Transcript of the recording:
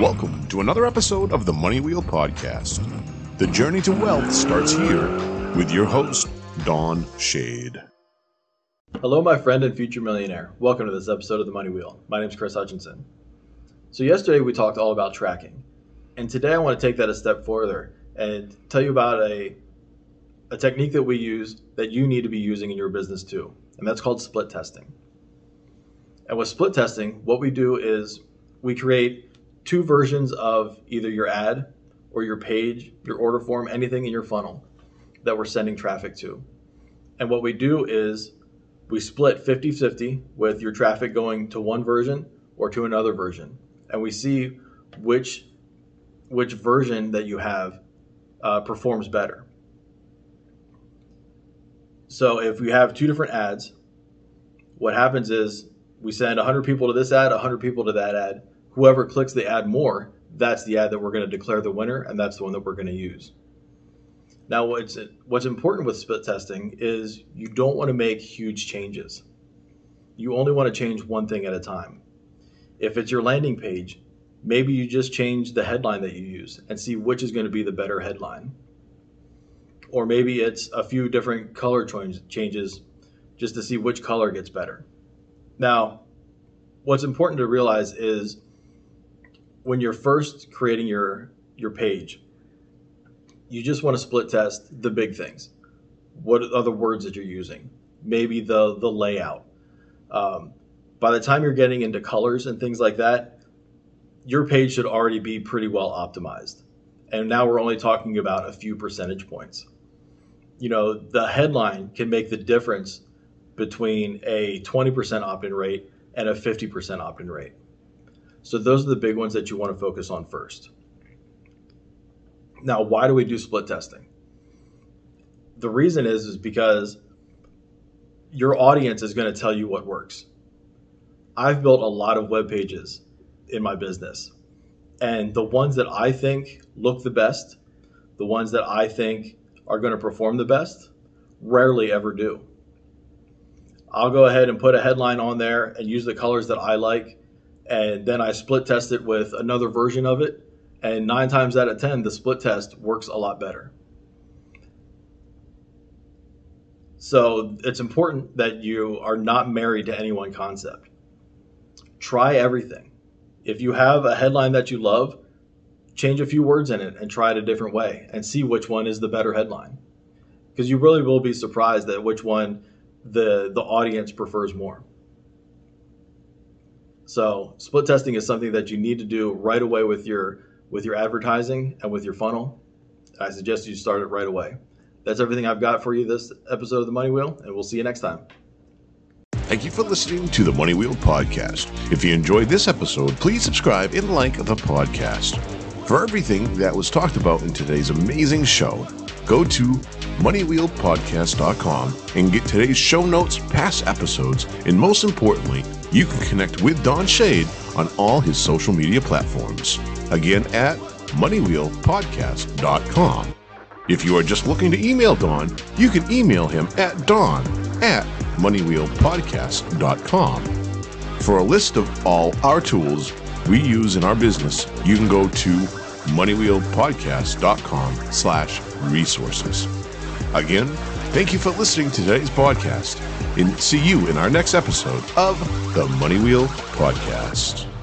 Welcome to another episode of the Money Wheel Podcast. The journey to wealth starts here with your host, Don Shade. Hello, my friend and future millionaire. Welcome to this episode of the Money Wheel. My name is Chris Hutchinson. So, yesterday we talked all about tracking, and today I want to take that a step further and tell you about a, a technique that we use that you need to be using in your business too, and that's called split testing. And with split testing, what we do is we create two versions of either your ad or your page, your order form, anything in your funnel that we're sending traffic to. And what we do is we split 50 50 with your traffic going to one version or to another version. And we see which, which version that you have uh, performs better. So if we have two different ads, what happens is we send 100 people to this ad, 100 people to that ad whoever clicks the ad more, that's the ad that we're going to declare the winner, and that's the one that we're going to use. Now, what's what's important with split testing is you don't want to make huge changes. You only want to change one thing at a time. If it's your landing page, maybe you just change the headline that you use and see which is going to be the better headline. Or maybe it's a few different color changes just to see which color gets better. Now, what's important to realize is when you're first creating your your page, you just want to split test the big things. What are the words that you're using? Maybe the the layout. Um, by the time you're getting into colors and things like that, your page should already be pretty well optimized. And now we're only talking about a few percentage points. You know, the headline can make the difference between a 20% opt in rate and a 50% opt in rate. So those are the big ones that you want to focus on first. Now, why do we do split testing? The reason is is because your audience is going to tell you what works. I've built a lot of web pages in my business. And the ones that I think look the best, the ones that I think are going to perform the best, rarely ever do. I'll go ahead and put a headline on there and use the colors that I like and then I split test it with another version of it. And nine times out of 10, the split test works a lot better. So it's important that you are not married to any one concept. Try everything. If you have a headline that you love, change a few words in it and try it a different way and see which one is the better headline. Because you really will be surprised at which one the, the audience prefers more. So split testing is something that you need to do right away with your with your advertising and with your funnel. I suggest you start it right away. That's everything I've got for you this episode of the Money Wheel, and we'll see you next time. Thank you for listening to the Money Wheel Podcast. If you enjoyed this episode, please subscribe and like the podcast. For everything that was talked about in today's amazing show, go to moneywheelpodcast.com and get today's show notes, past episodes, and most importantly, you can connect with Don Shade on all his social media platforms. Again, at moneywheelpodcast.com. If you are just looking to email Don, you can email him at don at moneywheelpodcast.com. For a list of all our tools we use in our business, you can go to moneywheelpodcast.com slash resources. Again, thank you for listening to today's podcast and see you in our next episode of the Money Wheel Podcast.